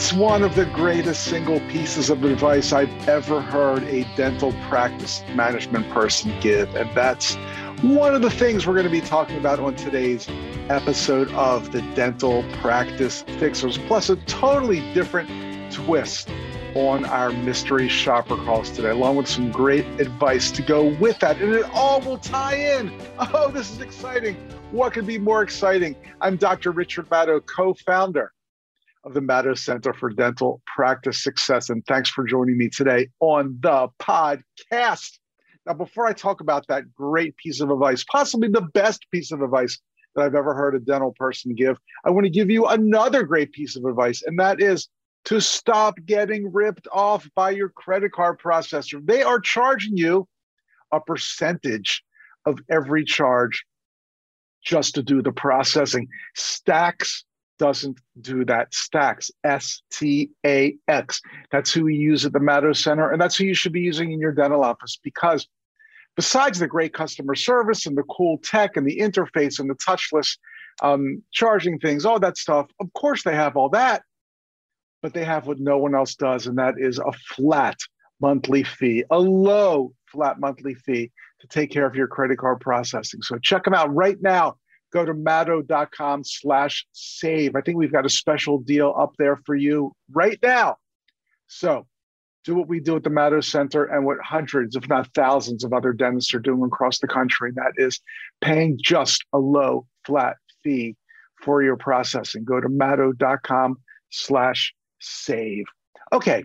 It's one of the greatest single pieces of advice I've ever heard a dental practice management person give. And that's one of the things we're going to be talking about on today's episode of the Dental Practice Fixers, plus a totally different twist on our mystery shopper calls today, along with some great advice to go with that. And it all will tie in. Oh, this is exciting. What could be more exciting? I'm Dr. Richard Madow, co founder of the Madow Center for Dental Practice Success. And thanks for joining me today on the podcast. Now, before I talk about that great piece of advice, possibly the best piece of advice that I've ever heard a dental person give, I want to give you another great piece of advice, and that is to stop getting ripped off by your credit card processor. They are charging you a percentage of every charge just to do the processing. Stax doesn't do that. Stax, S T A X. That's who we use at the Madow Center, and that's who you should be using in your dental office because besides the great customer service and the cool tech and the interface and the touchless um, charging things, all that stuff, of course they have all that, but they have what no one else does, and that is a flat monthly fee, a low flat monthly fee to take care of your credit card processing. So check them out right now go to madow.com slash save. I think we've got a special deal up there for you right now. So do what we do at the Madow Center and what hundreds, if not thousands, of other dentists are doing across the country. That is paying just a low flat fee for your processing. Go to madow.com slash save. Okay.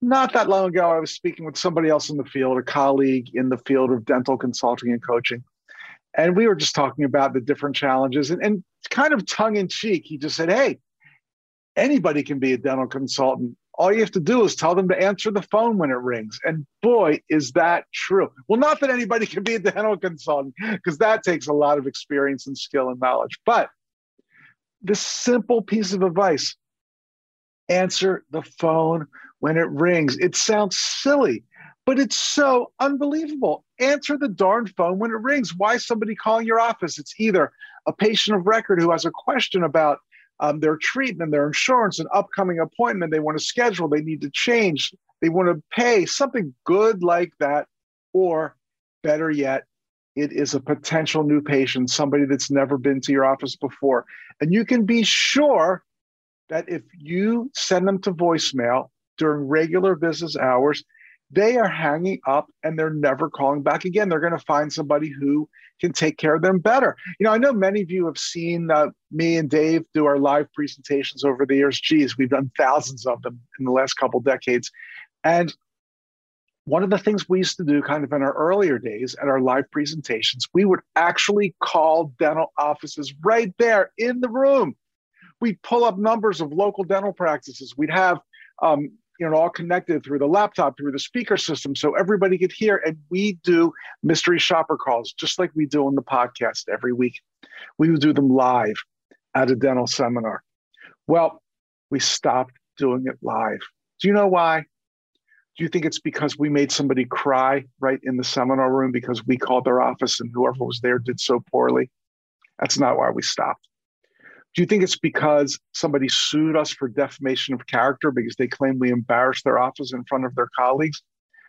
Not that long ago, I was speaking with somebody else in the field, a colleague in the field of dental consulting and coaching and we were just talking about the different challenges and, and kind of tongue in cheek, he just said, Hey, anybody can be a dental consultant. All you have to do is tell them to answer the phone when it rings. And boy, is that true. Well, not that anybody can be a dental consultant, because that takes a lot of experience and skill and knowledge. But this simple piece of advice answer the phone when it rings. It sounds silly, but it's so unbelievable. Answer the darn phone when it rings. Why is somebody calling your office? It's either a patient of record who has a question about um, their treatment, their insurance, an upcoming appointment they want to schedule, they need to change, they want to pay, something good like that. Or better yet, it is a potential new patient, somebody that's never been to your office before. And you can be sure that if you send them to voicemail during regular business hours, they are hanging up and they're never calling back again. They're going to find somebody who can take care of them better. You know, I know many of you have seen uh, me and Dave do our live presentations over the years. Geez, we've done thousands of them in the last couple decades. And one of the things we used to do kind of in our earlier days at our live presentations, we would actually call dental offices right there in the room. We'd pull up numbers of local dental practices. We'd have um, you know all connected through the laptop through the speaker system so everybody could hear and we do mystery shopper calls just like we do on the podcast every week. We would do them live at a dental seminar. Well we stopped doing it live. Do you know why? Do you think it's because we made somebody cry right in the seminar room because we called their office and whoever was there did so poorly? That's not why we stopped do you think it's because somebody sued us for defamation of character because they claim we embarrassed their office in front of their colleagues?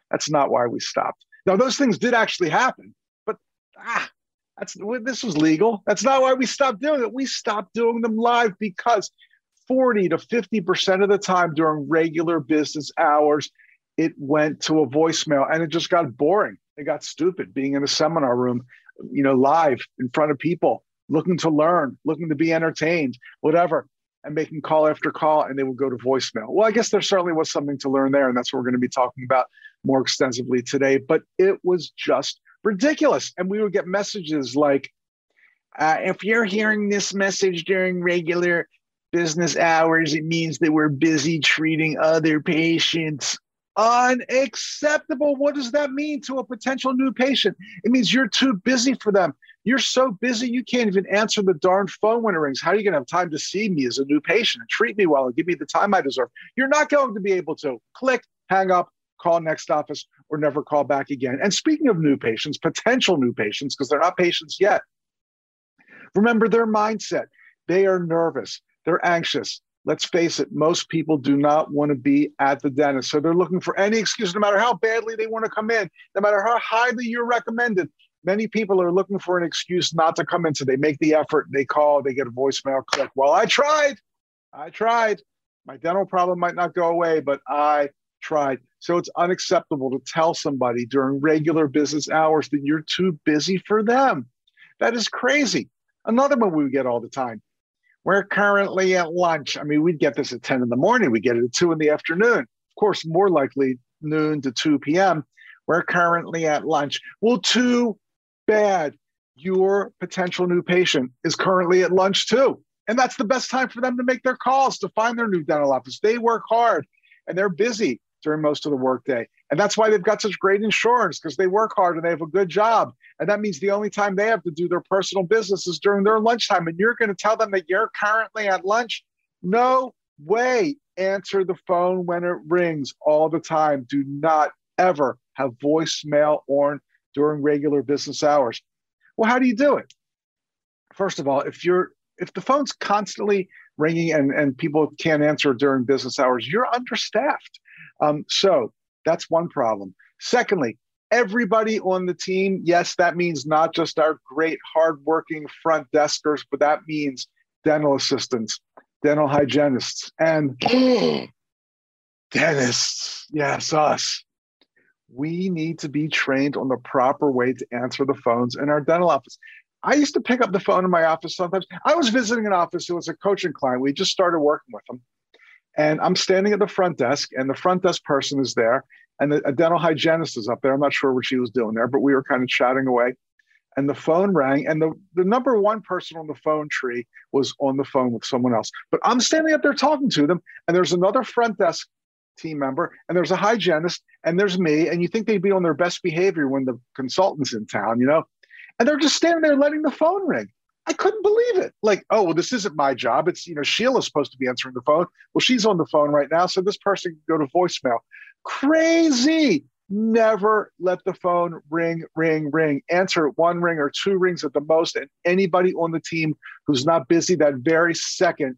That's not why we stopped. Now, those things did actually happen, but ah, that's this was legal. That's not why we stopped doing it. We stopped doing them live because 40 to 50% of the time during regular business hours, it went to a voicemail and it just got boring. It got stupid being in a seminar room, you know, live in front of people looking to learn, looking to be entertained, whatever, and making call after call, and they would go to voicemail. Well, I guess there certainly was something to learn there, and that's what we're going to be talking about more extensively today. But it was just ridiculous. And we would get messages like, uh, if you're hearing this message during regular business hours, it means that we're busy treating other patients. Unacceptable. What does that mean to a potential new patient? It means you're too busy for them. You're so busy you can't even answer the darn phone when it rings. How are you going to have time to see me as a new patient and treat me well and give me the time I deserve? You're not going to be able to. Click, hang up, call next office, or never call back again. And speaking of new patients, potential new patients, because they're not patients yet, remember their mindset. They are nervous, they're anxious, let's face it, most people do not want to be at the dentist. So they're looking for any excuse, no matter how badly they want to come in, no matter how highly you're recommended. Many people are looking for an excuse not to come in. So they make the effort, they call, they get a voicemail, click. Well, I tried. I tried. My dental problem might not go away, but I tried. So it's unacceptable to tell somebody during regular business hours that you're too busy for them. That is crazy. Another one we get all the time we're currently at lunch. I mean, we'd get this at 10 in the morning, we get it at 2 in the afternoon. Of course, more likely noon to 2 p.m. We're currently at lunch. Well, too bad. Your potential new patient is currently at lunch too. And that's the best time for them to make their calls to find their new dental office. They work hard and they're busy during most of the workday. And that's why they've got such great insurance because they work hard and they have a good job. And that means the only time they have to do their personal business is during their lunchtime. And you're going to tell them that you're currently at lunch? No way. Answer the phone when it rings all the time. Do not ever have voicemail on during regular business hours. Well, how do you do it? First of all, if you're if the phone's constantly ringing and, and people can't answer during business hours, you're understaffed. Um, so that's one problem. Secondly, everybody on the team, yes, that means not just our great hardworking front deskers, but that means dental assistants, dental hygienists, and dentists. Yes, us. We need to be trained on the proper way to answer the phones in our dental office. I used to pick up the phone in my office sometimes. I was visiting an office. It was a coaching client. We just started working with them. And I'm standing at the front desk, and the front desk person is there, and the, dental hygienist is up there. I'm not sure what she was doing there, but we were kind of chatting away. And the phone rang, and the, the number one person on the phone tree was on the phone with someone else. But I'm standing up there talking to them, and there's another front desk team member, and there's a hygienist, and there's me. And you think they'd be on their best behavior when the consultant's in town, you know? And they're just standing there letting the phone ring. I couldn't believe it. Like, oh, well, this isn't my job. It's, you know, Sheila's supposed to be answering the phone. Well, she's on the phone right now. So this person can go to voicemail. Crazy. Never let the phone ring, ring, ring. Answer one ring or two rings at the most. And anybody on the team who's not busy that very second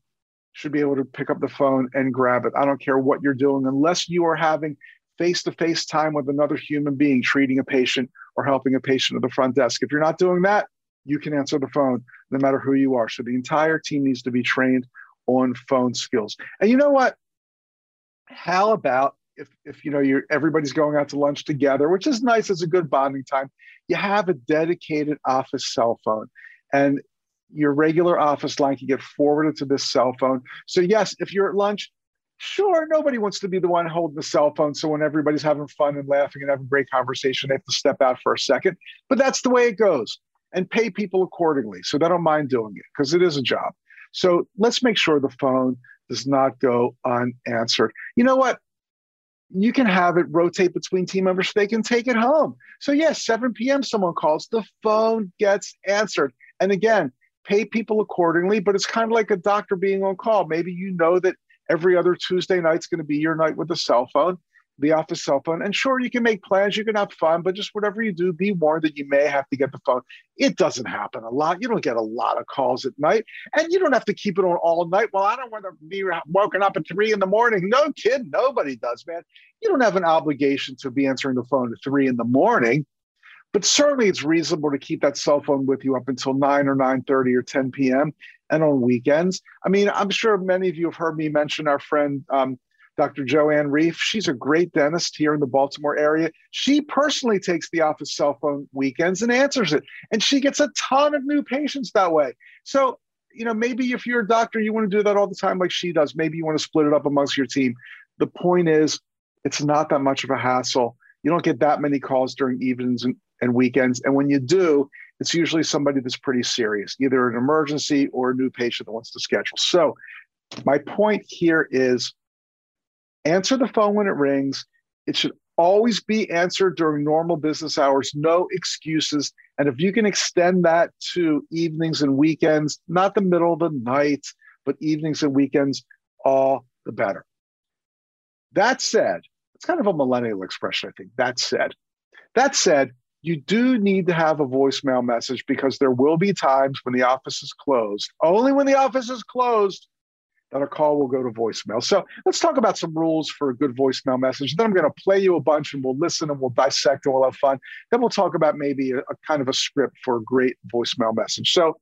should be able to pick up the phone and grab it. I don't care what you're doing, unless you are having face to face time with another human being, treating a patient or helping a patient at the front desk. If you're not doing that, you can answer the phone no matter who you are. So the entire team needs to be trained on phone skills. And you know what? How about if, if you know you're everybody's going out to lunch together, which is nice, it's a good bonding time. You have a dedicated office cell phone. And your regular office line can get forwarded to this cell phone. So yes, if you're at lunch, sure, nobody wants to be the one holding the cell phone. So when everybody's having fun and laughing and having great conversation, they have to step out for a second. But that's the way it goes and pay people accordingly. So they don't mind doing it because it is a job. So let's make sure the phone does not go unanswered. You know what? You can have it rotate between team members they can take it home. So, yes, 7 p.m., someone calls, the phone gets answered. And again, pay people accordingly, but it's kind of like a doctor being on call. Maybe you know that every other Tuesday night's going to be your night with a cell phone the office cell phone. And sure, you can make plans, you can have fun, but just whatever you do, be warned that you may have to get the phone. It doesn't happen a lot. You don't get a lot of calls at night, and you don't have to keep it on all night. Well, I don't want to be woken up at three in the morning. No kid, nobody does, man. You don't have an obligation to be answering the phone at three in the morning. But certainly, it's reasonable to keep that cell phone with you up until nine or nine thirty or ten p.m. and on weekends. I mean, I'm sure many of you have heard me mention our friend um, Dr. Joanne Reef. She's a great dentist here in the Baltimore area. She personally takes the office cell phone weekends and answers it. And she gets a ton of new patients that way. So, you know, maybe if you're a doctor, you want to do that all the time like she does. Maybe you want to split it up amongst your team. The point is, it's not that much of a hassle. You don't get that many calls during evenings and, and weekends. And when you do, it's usually somebody that's pretty serious, either an emergency or a new patient that wants to schedule. So, my point here is answer the phone when it rings It should always be answered during normal business hours, no excuses. And if you can extend that to evenings and weekends, not the middle of the night, but evenings and weekends, all the better. That said, it's kind of a millennial expression, I think. That said, that said, you do need to have a voicemail message because there will be times when the office is closed. Only when the office is closed that a call will go to voicemail. So let's talk about some rules for a good voicemail message. Then I'm going to play you a bunch and we'll listen and we'll dissect and we'll have fun. Then we'll talk about maybe a, a kind of a script for a great voicemail message. So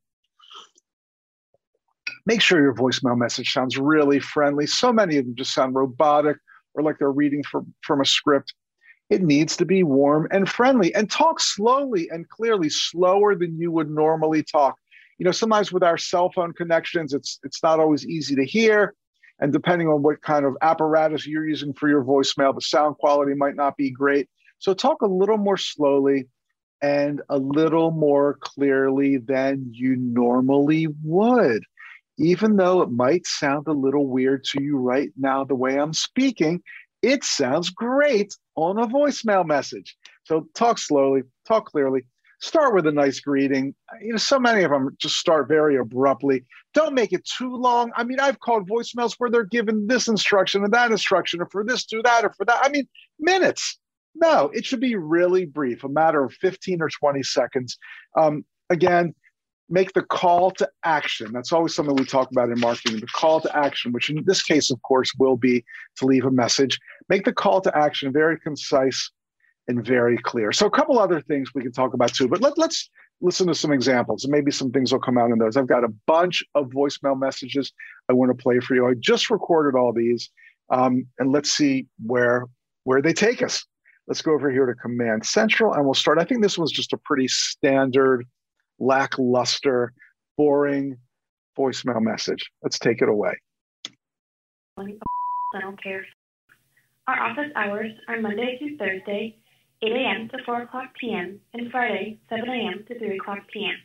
make sure your voicemail message sounds really friendly. So many of them just sound robotic or like they're reading from, from a script. It needs to be warm and friendly and talk slowly and clearly, slower than you would normally talk. You know, sometimes with our cell phone connections, it's it's not always easy to hear. And depending on what kind of apparatus you're using for your voicemail, the sound quality might not be great. So talk a little more slowly and a little more clearly than you normally would. Even though it might sound a little weird to you right now, the way I'm speaking, it sounds great on a voicemail message. So talk slowly, talk clearly, start with a nice greeting. You know, so many of them just start very abruptly. Don't make it too long. I mean, I've called voicemails where they're given this instruction and that instruction, or for this, do that, or for that. I mean, minutes. No, it should be really brief, a matter of 15 or 20 seconds. Um, again, make the call to action. That's always something we talk about in marketing the call to action, which in this case, of course, will be to leave a message. Make the call to action very concise and very clear. So, a couple other things we can talk about too, but let, let's listen to some examples and maybe some things will come out in those. I've got a bunch of voicemail messages I want to play for you. I just recorded all these, um, and let's see where where they take us. Let's go over here to Command Central and we'll start. I think this was just a pretty standard lackluster, boring voicemail message. Let's take it away. I don't care. Our office hours are Monday through Thursday, 8 a.m. to 4 o'clock p.m., and Friday, 7 a.m. to 3 o'clock p.m.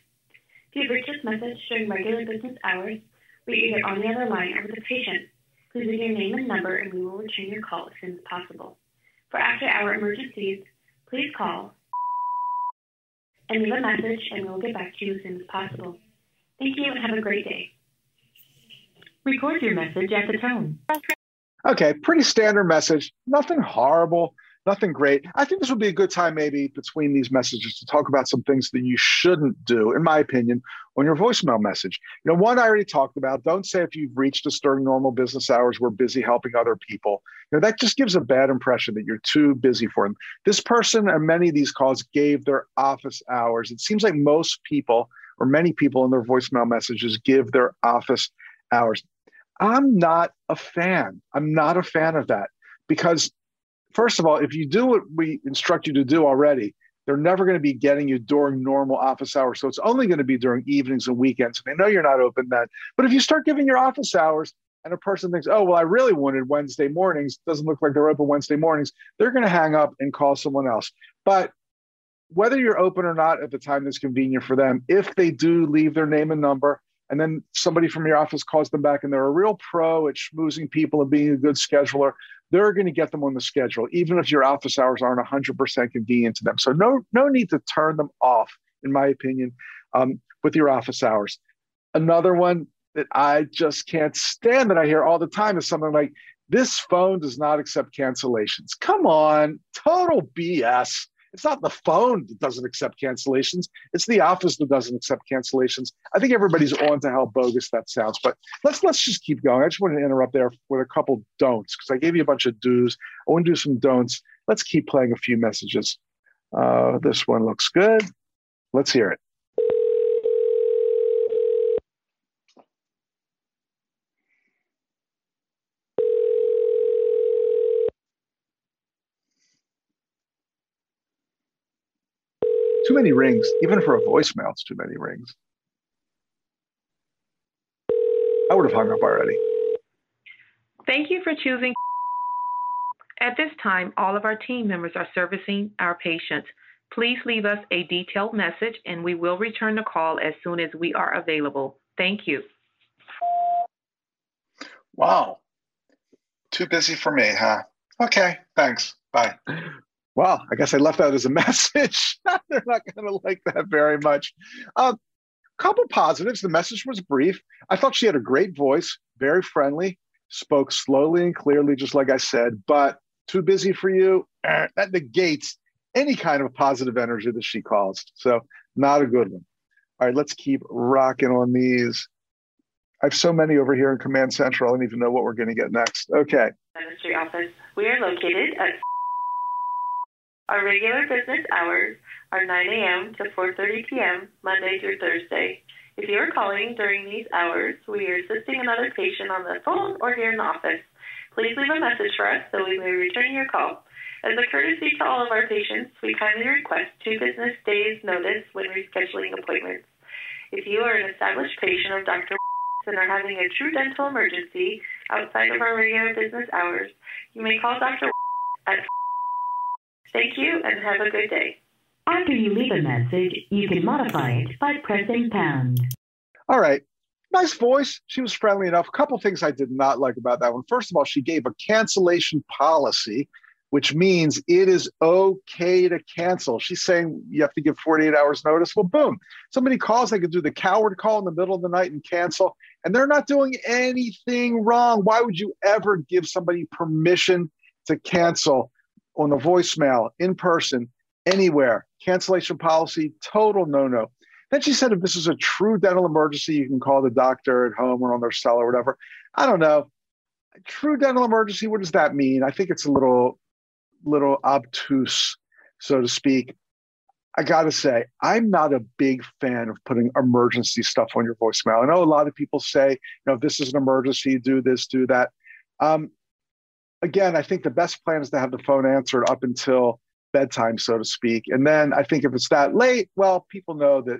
If you reach this message during regular business hours, we are either on the other line or with a patient, please leave your name and number and we will return your call as soon as possible. For after hour emergencies, please call and leave a message, and we'll get back to you as soon as possible. Thank you, and have a great day. Record your message at the tone. Okay, pretty standard message. Nothing horrible, nothing great. I think this would be a good time, maybe between these messages, to talk about some things that you shouldn't do, in my opinion, on your voicemail message. You know, one I already talked about. Don't say if you've reached us during normal business hours, we're busy helping other people. You know, that just gives a bad impression that you're too busy for them. This person and many of these calls gave their office hours. It seems like most people or many people in their voicemail messages give their office hours. I'm not a fan. I'm not a fan of that because first of all, if you do what we instruct you to do already, they're never going to be getting you during normal office hours. So it's only going to be during evenings and weekends. They know you're not open then. But if you start giving your office hours and a person thinks, oh, well, I really wanted Wednesday mornings, doesn't look like they're open Wednesday mornings, they're going to hang up and call someone else. But whether you're open or not at the time that's convenient for them, if they do leave their name and number, and then somebody from your office calls them back and they're a real pro at schmoozing people and being a good scheduler, they're going to get them on the schedule, even if your office hours aren't 100% convenient to them. So no, no need to turn them off, in my opinion, um, with your office hours. Another one that I just can't stand that I hear all the time is something like, this phone does not accept cancellations. Come on, total BS. It's not the phone that doesn't accept cancellations. It's the office that doesn't accept cancellations. I think everybody's on to how bogus that sounds. But let's let's just keep going. I just wanted to interrupt there with a couple don'ts because I gave you a bunch of do's. I want to do some don'ts. Let's keep playing a few messages. Uh, this one looks good. Let's hear it. Too many rings. Even for a voicemail, it's too many rings. I would have hung up already. Thank you for choosing. At this time, all of our team members are servicing our patients. Please leave us a detailed message and we will return the call as soon as we are available. Thank you. Wow. Too busy for me, huh? Okay, thanks. Bye. Well, I guess I left out as a message. They're not going to like that very much. A um, couple positives. The message was brief. I thought she had a great voice, very friendly, spoke slowly and clearly, just like I said, but too busy for you. Eh, that negates any kind of positive energy that she caused. So, not a good one. All right, let's keep rocking on these. I have so many over here in Command Central. I don't even know what we're going to get next. Okay. Office. We are located at our regular business hours are 9 a.m. to 4:30 p.m. Monday through Thursday. If you are calling during these hours, we are assisting another patient on the phone or here in the office. Please leave a message for us so we may return your call. As a courtesy to all of our patients, we kindly request two business days notice when rescheduling appointments. If you are an established patient of Dr. and are having a true dental emergency outside of our regular business hours, you may call Dr. at Thank you and have a good day. After you leave a message, you can modify it by pressing pound. All right. Nice voice. She was friendly enough. A couple things I did not like about that one. First of all, she gave a cancellation policy which means it is okay to cancel. She's saying you have to give 48 hours notice. Well, boom, somebody calls, they can do the coward call in the middle of the night and cancel, and they're not doing anything wrong. Why would you ever give somebody permission to cancel on the voicemail, in person, anywhere? Cancellation policy, total no no. Then she said if this is a true dental emergency, you can call the doctor at home or on their cell or whatever. I don't know. True dental emergency, what does that mean? I think it's a little little obtuse, so to speak. I got to say, I'm not a big fan of putting emergency stuff on your voicemail. I know a lot of people say, you know, if this is an emergency, do this, do that. Um, again, I think the best plan is to have the phone answered up until bedtime, so to speak. And then I think if it's that late, well, people know that,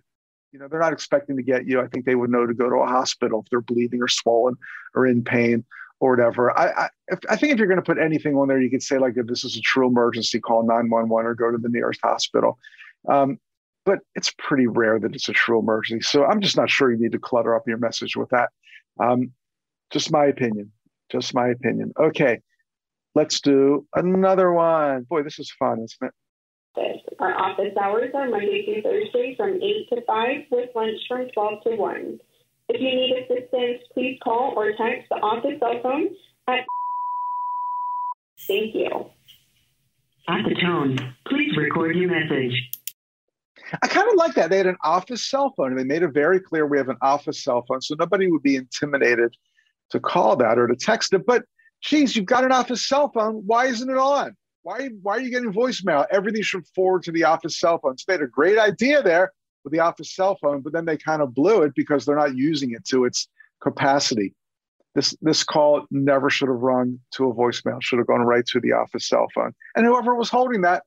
you know, they're not expecting to get you. I think they would know to go to a hospital if they're bleeding or swollen or in pain or whatever. I I, if, I think if you're going to put anything on there, you could say like if this is a true emergency, call 911 or go to the nearest hospital. Um, but it's pretty rare that it's a true emergency. So I'm just not sure you need to clutter up your message with that. Um, just my opinion. Just my opinion. Okay, let's do another one. Boy, this is fun, isn't it? Our office hours are Monday through Thursday from 8 to 5 with lunch from 12 to 1. If you need assistance, please call or text the office cell phone at. Thank you. At the tone, please record your message. I kind of like that. They had an office cell phone and they made it very clear we have an office cell phone. So nobody would be intimidated to call that or to text it. But geez, you've got an office cell phone. Why isn't it on? Why, why are you getting voicemail? Everything should forward to the office cell phone. So they had a great idea there with the office cell phone, but then they kind of blew it because they're not using it to its capacity. This this call never should have run to a voicemail, should have gone right to the office cell phone. And whoever was holding that,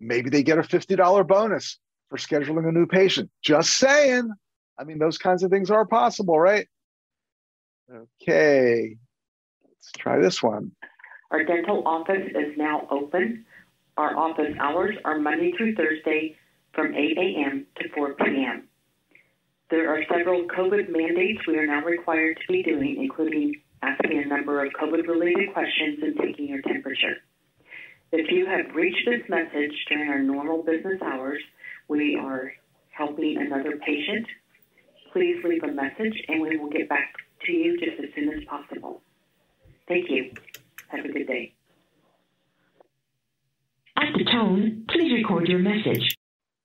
maybe they get a $50 bonus for scheduling a new patient. Just saying. I mean, those kinds of things are possible, right? Okay, let's try this one. Our dental office is now open. Our office hours are Monday through Thursday from 8 a.m. to 4 p.m. There are several COVID mandates we are now required to be doing, including asking a number of COVID related questions and taking your temperature. If you have reached this message during our normal business hours, we are helping another patient. Please leave a message and we will get back to you just as soon as possible. Thank you. Have a good day. At the tone, please record your message.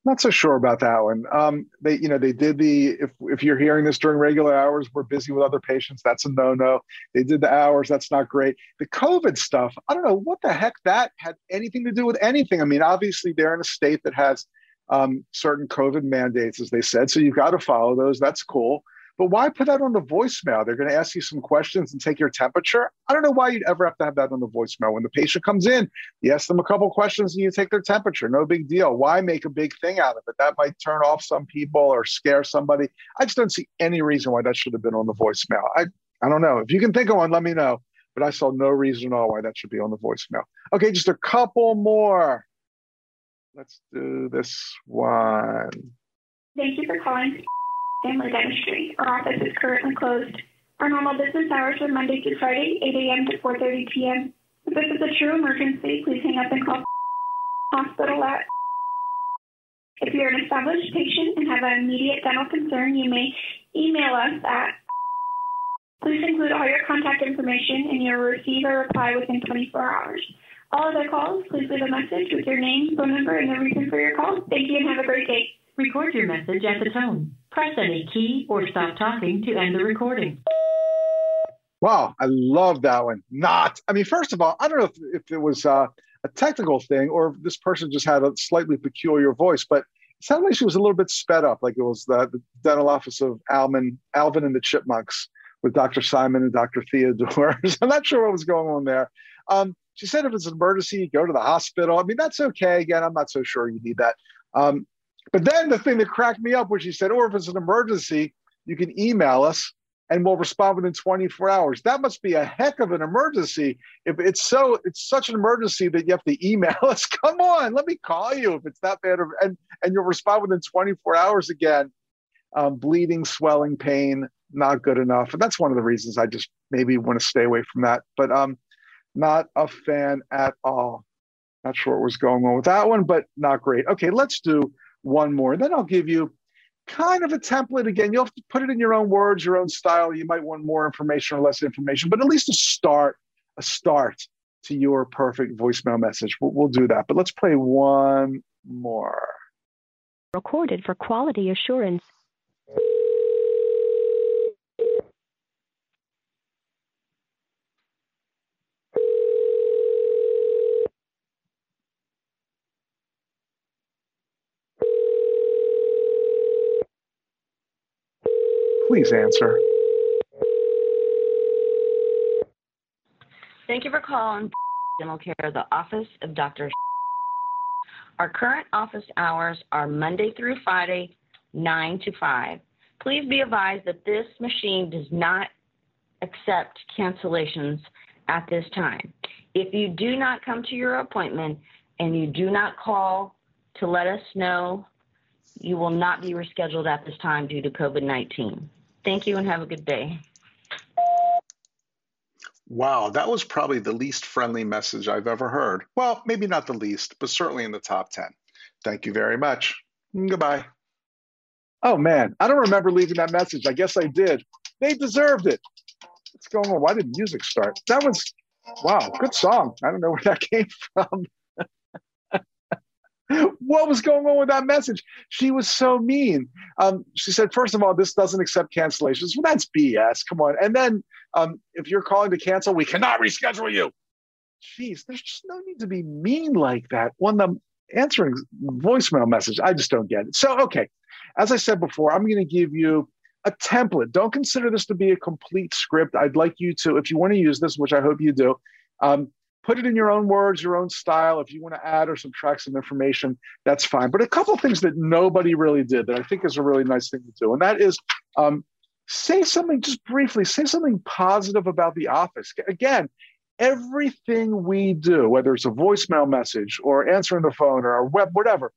Not so sure about that one. Um, they, you know, they did the if if you're hearing this during regular hours, we're busy with other patients. That's a no no. They did the hours. That's not great. The COVID stuff, I don't know what the heck that had anything to do with anything. I mean, obviously they're in a state that has um, certain COVID mandates, as they said, so you've got to follow those. That's cool. But why put that on the voicemail? They're going to ask you some questions and take your temperature. I don't know why you'd ever have to have that on the voicemail. When the patient comes in, you ask them a couple questions and you take their temperature. No big deal. Why make a big thing out of it? That might turn off some people or scare somebody. I just don't see any reason why that should have been on the voicemail. I, I don't know. If you can think of one, let me know. But I saw no reason at all why that should be on the voicemail. Okay, just a couple more. Let's do this one. Thank you for calling Family Dentistry. Our office is currently closed. Our normal business hours are Monday through Friday, 8 a.m. to 4.30 p.m. If this is a true emergency, please hang up and call hospital at. If you're an established patient and have an immediate dental concern, you may email us at. Please include all your contact information and you'll receive a reply within 24 hours. All other calls, please leave a message with your name, phone number, and the reason for your call. Thank you and have a great day. Record your message at the tone. Press any key or stop talking to end the recording. Wow, I love that one. Not, I mean, first of all, I don't know if, if it was uh, a technical thing or if this person just had a slightly peculiar voice, but it sounded like she was a little bit sped up, like it was the, the dental office of Alvin, Alvin and the Chipmunks with Dr. Simon and Dr. Theodore. I'm not sure what was going on there. Um, she said if it's an emergency, go to the hospital. I mean, that's okay. Again, I'm not so sure you need that. Um, but then the thing that cracked me up was she said, or if it's an emergency, you can email us and we'll respond within 24 hours. That must be a heck of an emergency. If it's so, it's such an emergency that you have to email us. Come on, let me call you if it's that bad, and and you'll respond within 24 hours again. Um, bleeding, swelling, pain, not good enough. And that's one of the reasons I just maybe want to stay away from that. But um, not a fan at all. Not sure what was going on with that one, but not great. Okay, let's do one more. Then I'll give you kind of a template. Again, you'll have to put it in your own words, your own style. You might want more information or less information, but at least a start, a start to your perfect voicemail message. We'll, we'll do that. But let's play one more. Recorded for quality assurance. Please answer. Thank you for calling Dental Care, the office of Dr. Our current office hours are Monday through Friday, 9 to 5. Please be advised that this machine does not accept cancellations at this time. If you do not come to your appointment and you do not call to let us know, you will not be rescheduled at this time due to COVID 19. Thank you and have a good day. Wow, that was probably the least friendly message I've ever heard. Well, maybe not the least, but certainly in the top 10. Thank you very much. Goodbye. Oh man, I don't remember leaving that message. I guess I did. They deserved it. What's going on? Why did music start? That was, wow, good song. I don't know where that came from what was going on with that message? She was so mean. Um, she said, first of all, this doesn't accept cancellations. Well, that's BS. Come on. And then um, if you're calling to cancel, we cannot reschedule you. Jeez, there's just no need to be mean like that on the answering voicemail message. I just don't get it. So, okay, as I said before, I'm going to give you a template. Don't consider this to be a complete script. I'd like you to, if you want to use this, which I hope you do, um, put it in your own words, your own style. If you want to add or subtract some information, that's fine. But a couple things that nobody really did that I think is a really nice thing to do, and that is um, say something just briefly, say something positive about the office. Again, everything we do, whether it's a voicemail message or answering the phone or our web, whatever,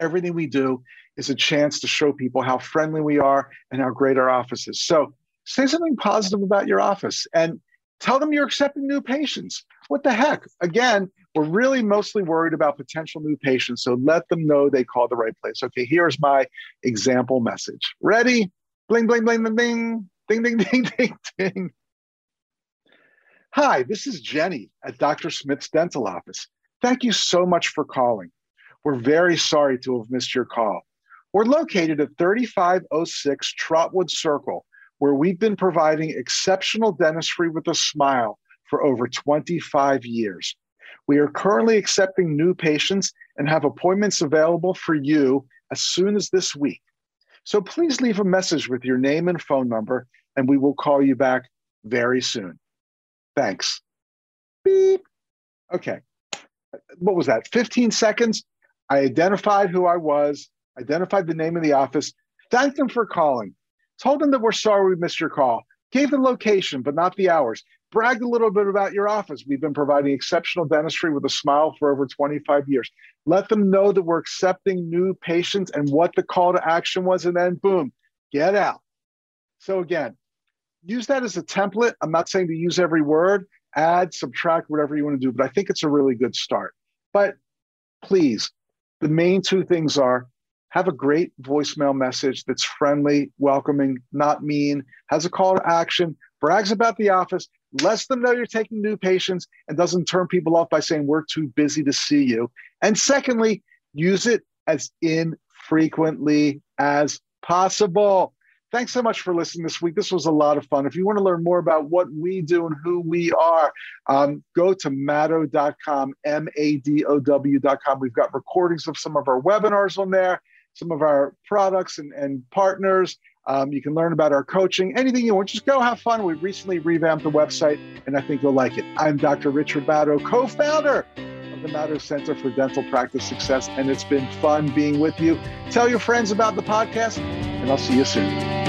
everything we do is a chance to show people how friendly we are and how great our office is. So say something positive about your office and tell them you're accepting new patients what the heck? Again, we're really mostly worried about potential new patients. So let them know they called the right place. Okay, here's my example message. Ready? Bling, bling, bling, bling, bling, ding, ding, ding, ding, ding. Hi, this is Jenny at Dr. Smith's dental office. Thank you so much for calling. We're very sorry to have missed your call. We're located at 3506 Trotwood Circle, where we've been providing exceptional dentistry with a smile for over 25 years. We are currently accepting new patients and have appointments available for you as soon as this week. So please leave a message with your name and phone number, and we will call you back very soon. Thanks. Beep. Okay. What was that? 15 seconds. I identified who I was, identified the name of the office, thanked them for calling, told them that we're sorry we missed your call, gave the location, but not the hours, bragged a little bit about your office. We've been providing exceptional dentistry with a smile for over 25 years. Let them know that we're accepting new patients and what the call to action was, and then boom, get out. So, again, use that as a template. I'm not saying to use every word. add, subtract, whatever you want to do. But I think it's a really good start. But please, the main two things are have a great voicemail message that's friendly, welcoming, not mean, has a call to action, brags about the office, lets them know you're taking new patients, and doesn't turn people off by saying we're too busy to see you. And secondly, use it as infrequently as possible. Thanks so much for listening this week. This was a lot of fun. If you want to learn more about what we do and who we are, um, go to madow.com, M A D O W.com. We've got recordings of some of our webinars on there, some of our products and, and partners. Um, you can learn about our coaching, anything you want. Just go have fun. We recently revamped the website, and I think you'll like it. I'm Dr. Richard Madow, co founder of the Madow Center for Dental Practice Success, and it's been fun being with you. Tell your friends about the podcast, and I'll see you soon.